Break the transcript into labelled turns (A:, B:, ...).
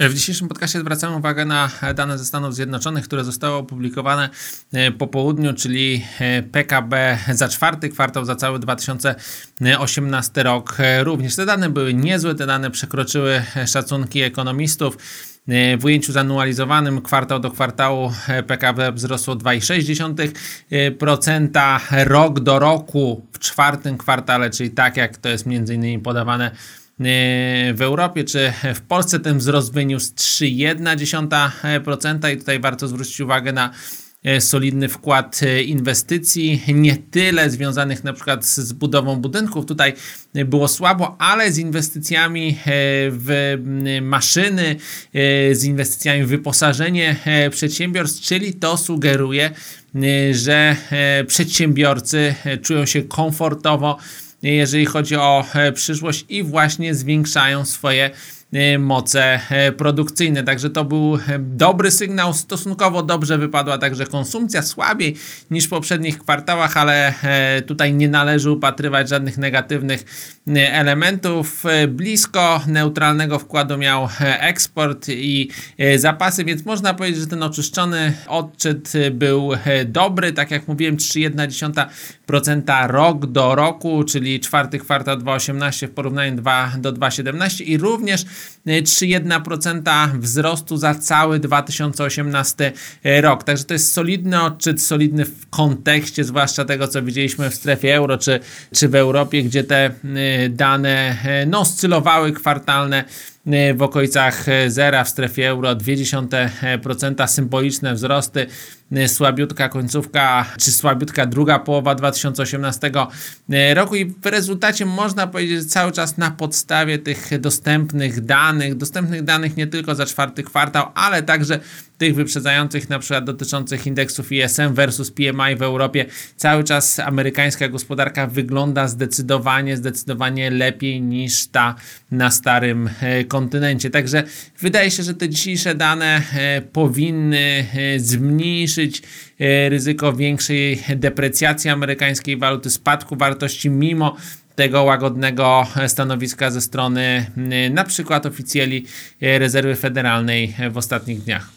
A: W dzisiejszym podcastie zwracamy uwagę na dane ze Stanów Zjednoczonych, które zostały opublikowane e, po południu, czyli e, PKB za czwarty kwartał, za cały 2018 rok. E, również te dane były niezłe, te dane przekroczyły szacunki ekonomistów. W ujęciu zanualizowanym kwartał do kwartału PKB wzrosło 2,6%, rok do roku w czwartym kwartale, czyli tak jak to jest między innymi podawane w Europie czy w Polsce ten wzrost wyniósł 3,1% i tutaj warto zwrócić uwagę na e, solidny wkład e, inwestycji, nie tyle związanych na przykład z budową budynków, tutaj było słabo, ale z inwestycjami e, w maszyny, z inwestycjami w wyposażenie przedsiębiorstw, czyli to sugeruje, że przedsiębiorcy czują się komfortowo jeżeli chodzi o e, przyszłość i właśnie zwiększają swoje moce e, produkcyjne. Także to był e, dobry sygnał. Stosunkowo dobrze wypadła także konsumpcja, słabiej niż w poprzednich kwartałach, ale e, tutaj nie należy upatrywać żadnych negatywnych elementów. Blisko neutralnego wkładu miał eksport i zapasy, więc można powiedzieć, że ten oczyszczony odczyt był dobry. Tak jak mówiłem, 3,1% rok do roku, czyli czwarty kwartał 2,18 w porównaniu 2 do 2,17 i również 3,1% wzrostu za cały 2018 rok. Także to jest solidny odczyt, solidny w kontekście, zwłaszcza tego, co widzieliśmy w strefie euro czy, czy w Europie, gdzie te y, dane y, no, oscylowały kwartalne w okolicach zera w strefie euro 0,2% symboliczne wzrosty. Słabiutka końcówka czy słabiutka druga połowa 2018 roku. I w rezultacie można powiedzieć, że cały czas na podstawie tych dostępnych danych, dostępnych danych nie tylko za czwarty kwartał, ale także tych wyprzedzających na przykład dotyczących indeksów ISM versus PMI w Europie, cały czas amerykańska gospodarka wygląda zdecydowanie, zdecydowanie lepiej niż ta na starym e, kontynencie. Także wydaje się, że te dzisiejsze dane e, powinny e, zmniejszyć ryzyko większej deprecjacji amerykańskiej waluty, spadku wartości mimo tego łagodnego stanowiska ze strony na przykład oficjeli rezerwy federalnej w ostatnich dniach.